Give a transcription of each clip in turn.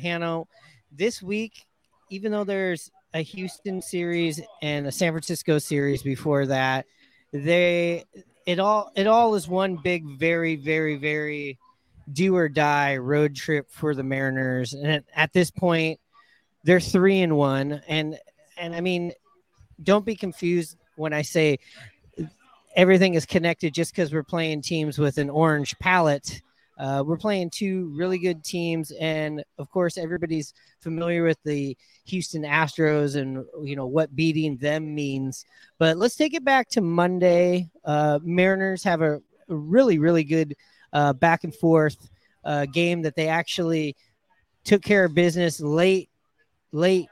Hanno, this week, even though there's a Houston series and a San Francisco series before that, they it all it all is one big, very, very, very do or die road trip for the Mariners. And at, at this point, they're three and one. And and I mean, don't be confused when I say everything is connected just because we're playing teams with an orange palette. Uh, we're playing two really good teams, and of course, everybody's familiar with the Houston Astros and you know what beating them means. But let's take it back to Monday. Uh, Mariners have a really, really good uh, back and forth uh, game that they actually took care of business late, late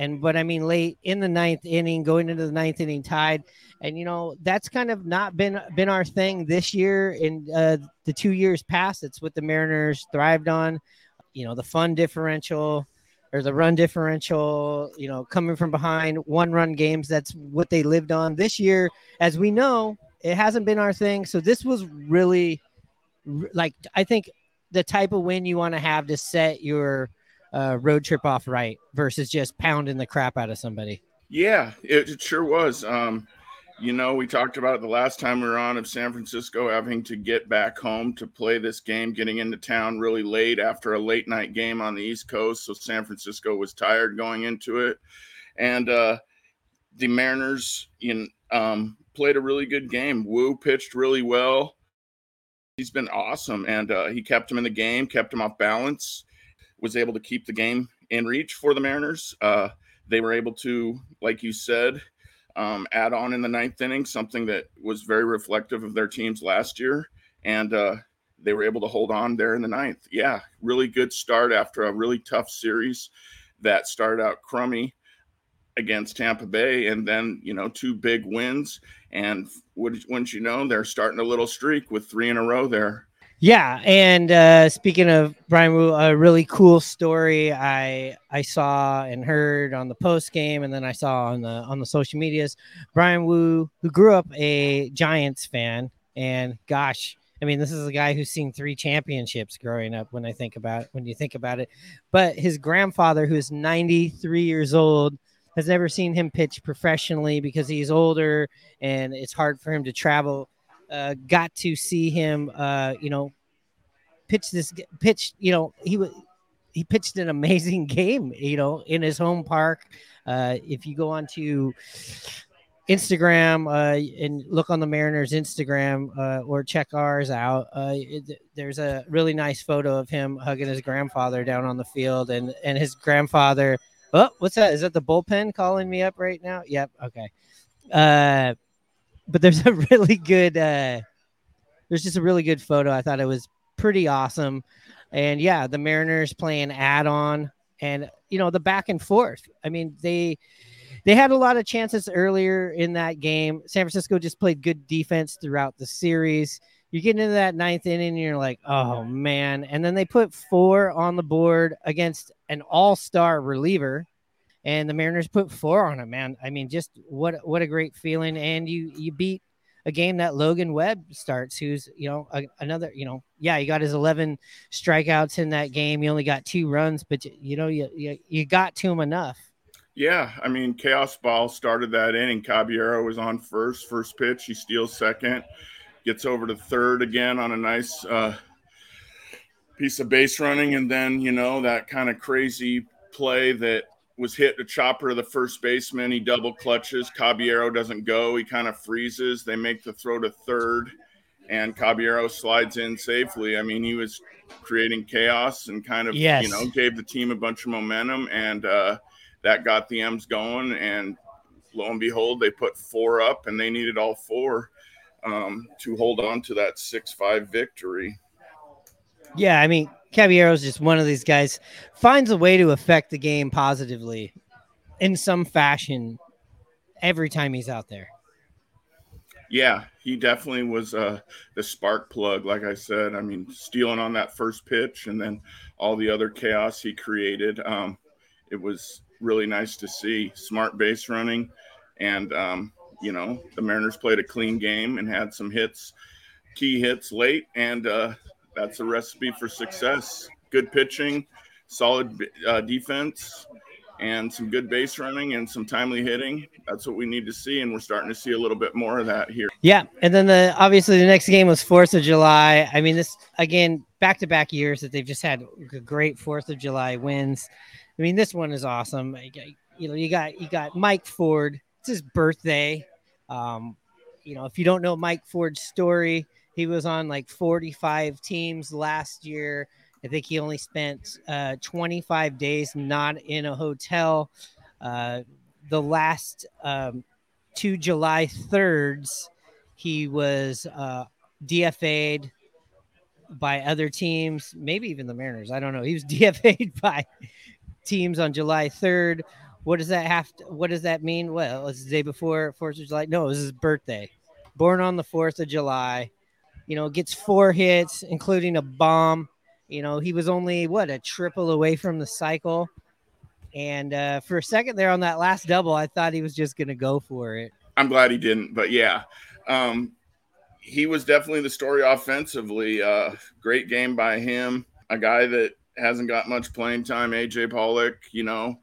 and but I mean late in the ninth inning, going into the ninth inning, tied. And you know that's kind of not been been our thing this year. In uh, the two years past, it's what the Mariners thrived on. You know the fun differential or the run differential. You know coming from behind, one run games. That's what they lived on. This year, as we know, it hasn't been our thing. So this was really like I think the type of win you want to have to set your uh, road trip off right versus just pounding the crap out of somebody. Yeah, it, it sure was. Um, you know, we talked about it the last time we were on of San Francisco having to get back home to play this game, getting into town really late after a late night game on the East Coast. So San Francisco was tired going into it. And uh, the Mariners in, um, played a really good game. Woo pitched really well. He's been awesome. And uh, he kept him in the game, kept him off balance was able to keep the game in reach for the Mariners. Uh, they were able to, like you said, um, add on in the ninth inning, something that was very reflective of their teams last year. And uh, they were able to hold on there in the ninth. Yeah, really good start after a really tough series that started out crummy against Tampa Bay, and then you know two big wins. And wouldn't you know, they're starting a little streak with three in a row there. Yeah, and uh, speaking of Bryan Woo, a really cool story I I saw and heard on the post game, and then I saw on the on the social medias. Bryan Woo, who grew up a Giants fan, and gosh, I mean, this is a guy who's seen three championships growing up. When I think about when you think about it, but his grandfather, who's 93 years old, has never seen him pitch professionally because he's older and it's hard for him to travel uh, got to see him, uh, you know, pitch this pitch. You know, he was he pitched an amazing game. You know, in his home park. Uh, if you go on to Instagram uh, and look on the Mariners Instagram uh, or check ours out. Uh, it, there's a really nice photo of him hugging his grandfather down on the field, and and his grandfather. Oh, what's that? Is that the bullpen calling me up right now? Yep. Okay. But there's a really good uh there's just a really good photo. I thought it was pretty awesome. And yeah, the Mariners playing add on and you know the back and forth. I mean, they they had a lot of chances earlier in that game. San Francisco just played good defense throughout the series. You get into that ninth inning, and you're like, oh man. And then they put four on the board against an all-star reliever and the Mariners put four on him, man. I mean, just what what a great feeling. And you you beat a game that Logan Webb starts, who's you know a, another you know yeah he got his 11 strikeouts in that game. He only got two runs, but you, you know you, you you got to him enough. Yeah, I mean, Chaos Ball started that inning. Caballero was on first, first pitch. He steals second, gets over to third again on a nice uh, piece of base running, and then you know that kind of crazy play that was hit a chopper to the first baseman. He double clutches. Caballero doesn't go. He kind of freezes. They make the throw to third, and Caballero slides in safely. I mean, he was creating chaos and kind of, yes. you know, gave the team a bunch of momentum, and uh, that got the M's going. And lo and behold, they put four up, and they needed all four um, to hold on to that six-five victory. Yeah, I mean, Caballero is just one of these guys finds a way to affect the game positively in some fashion every time he's out there. Yeah, he definitely was uh, the spark plug. Like I said, I mean, stealing on that first pitch and then all the other chaos he created. Um, it was really nice to see smart base running, and um, you know the Mariners played a clean game and had some hits, key hits late, and uh, that's a recipe for success. Good pitching, solid uh, defense and some good base running and some timely hitting. That's what we need to see, and we're starting to see a little bit more of that here. Yeah, and then the obviously the next game was Fourth of July. I mean, this again back to back years that they've just had great Fourth of July wins. I mean, this one is awesome. You know, you got you got Mike Ford. It's his birthday. Um, you know, if you don't know Mike Ford's story, he was on like 45 teams last year. I think he only spent uh, 25 days not in a hotel. Uh, the last um, two July 3rds, he was uh, DFA'd by other teams, maybe even the Mariners. I don't know. He was DFA'd by teams on July 3rd. What does that have to, what does that mean? Well, it's the day before 4th of July. No, it was his birthday. Born on the 4th of July. You know, gets four hits, including a bomb. You know, he was only what a triple away from the cycle. And uh, for a second there on that last double, I thought he was just going to go for it. I'm glad he didn't, but yeah, um, he was definitely the story offensively. Uh, great game by him. A guy that hasn't got much playing time. AJ Pollock, you know,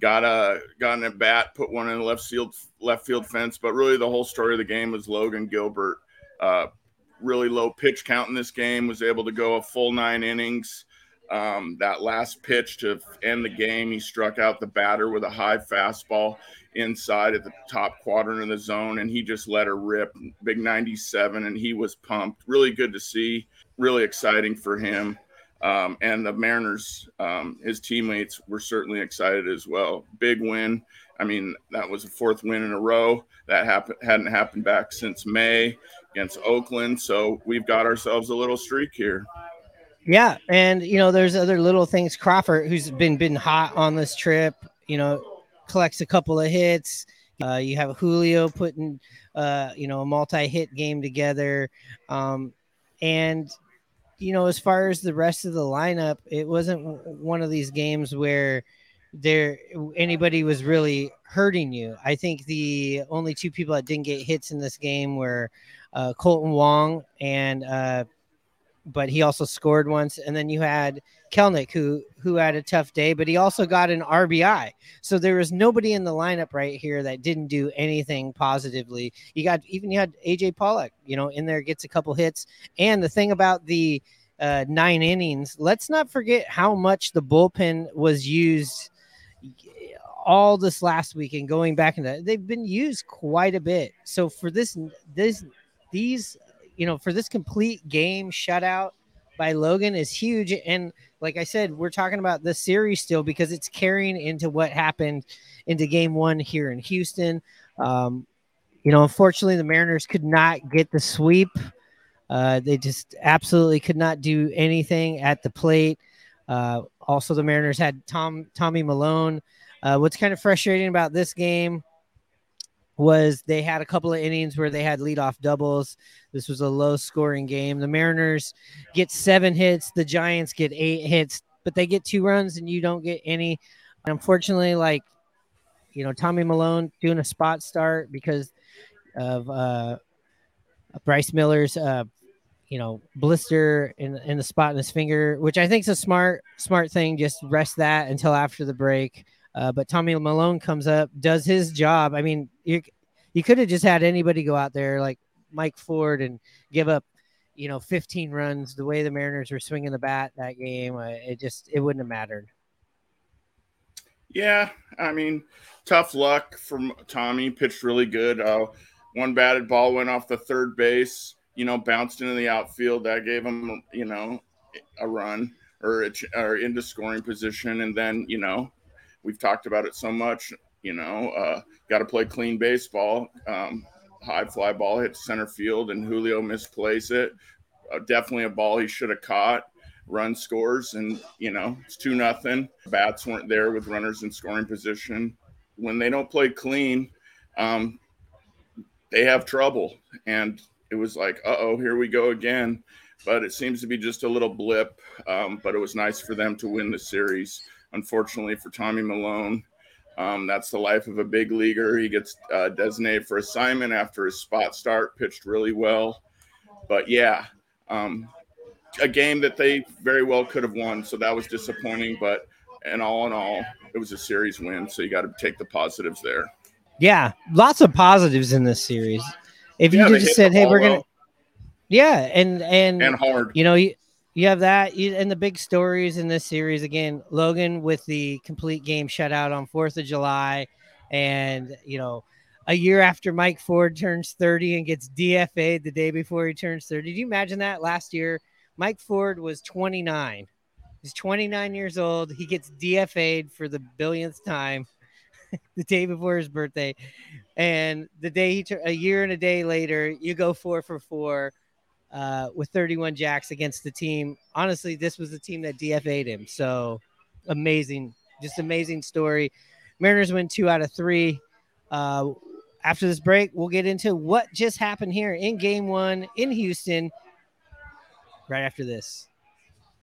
got a got at bat, put one in the left field left field fence. But really, the whole story of the game was Logan Gilbert. Uh, really low pitch count in this game. Was able to go a full nine innings. Um, that last pitch to end the game, he struck out the batter with a high fastball inside at the top quadrant of the zone, and he just let her rip. Big 97, and he was pumped. Really good to see. Really exciting for him. Um, and the Mariners, um, his teammates were certainly excited as well. Big win. I mean, that was a fourth win in a row. That happened hadn't happened back since May against Oakland. So we've got ourselves a little streak here. Yeah, and you know, there's other little things. Crawford, who's been been hot on this trip, you know, collects a couple of hits. Uh, you have Julio putting, uh, you know, a multi-hit game together, um, and you know, as far as the rest of the lineup, it wasn't one of these games where there anybody was really hurting you. I think the only two people that didn't get hits in this game were uh, Kolten Wong and uh, but he also scored once. And then you had Kelenic, who who had a tough day, but he also got an RBI. So there was nobody in the lineup right here that didn't do anything positively. You got even you had AJ Pollock, you know, in there gets a couple hits. And the thing about the uh, nine innings, let's not forget how much the bullpen was used all this last week and going back into they've been used quite a bit. So for this this these you know, for this complete game shutout by Logan is huge. And like I said, we're talking about the series still because it's carrying into what happened into game one here in Houston. Um, you know, unfortunately, the Mariners could not get the sweep. Uh, they just absolutely could not do anything at the plate. Uh, also, the Mariners had Tom Tommy Milone. Uh, what's kind of frustrating about this game was they had a couple of innings where they had leadoff doubles. This was a low scoring game. The Mariners get seven hits, the Giants get eight hits, but they get two runs and you don't get any. And unfortunately, like, you know, Tommy Milone doing a spot start because of uh, Bryce Miller's, uh, you know, blister in, in the spot in his finger, which I think is a smart, smart thing. Just rest that until after the break. Uh, but Tommy Milone comes up, does his job. I mean, you you could have just had anybody go out there like Mike Ford and give up, you know, 15 runs. The way the Mariners were swinging the bat that game, uh, it just it wouldn't have mattered. Yeah, I mean, tough luck from Tommy. Pitched really good. Uh, one batted ball went off the third base. You know, bounced into the outfield. That gave him, you know, a run or, a, or into scoring position. And then, you know, We've talked about it so much. You know, uh, got to play clean baseball. Um, high fly ball hits center field, and Julio misplays it. Uh, definitely a ball he should have caught. Run scores, and you know it's two nothing. Bats weren't there with runners in scoring position. When they don't play clean, um, they have trouble. And it was like, uh oh, here we go again. But it seems to be just a little blip. Um, but it was nice for them to win the series unfortunately for Tommy Milone. Um, that's the life of a big leaguer. He gets uh, designated for assignment after his spot start, pitched really well. But yeah, um, a game that they very well could have won. So that was disappointing. But and all in all, it was a series win. So you got to take the positives there. Yeah, lots of positives in this series. If you yeah, just said, "Hey, we're gonna," yeah, and and and hard, you know, you, you have that, and the big stories in this series again. Logan with the complete game shutout on Fourth of July, and you know, a year after Mike Ford turns 30 and gets DFA'd the day before he turns 30. Did you imagine that last year? Mike Ford was 29. He's 29 years old. He gets DFA'd for the billionth time the day before his birthday. And the day he tur- a year and a day later, you go four for four uh, with 31 jacks against the team. Honestly, this was the team that DFA'd him. So amazing, just amazing story. Mariners win two out of three. Uh, after this break, we'll get into what just happened here in game one in Houston right after this.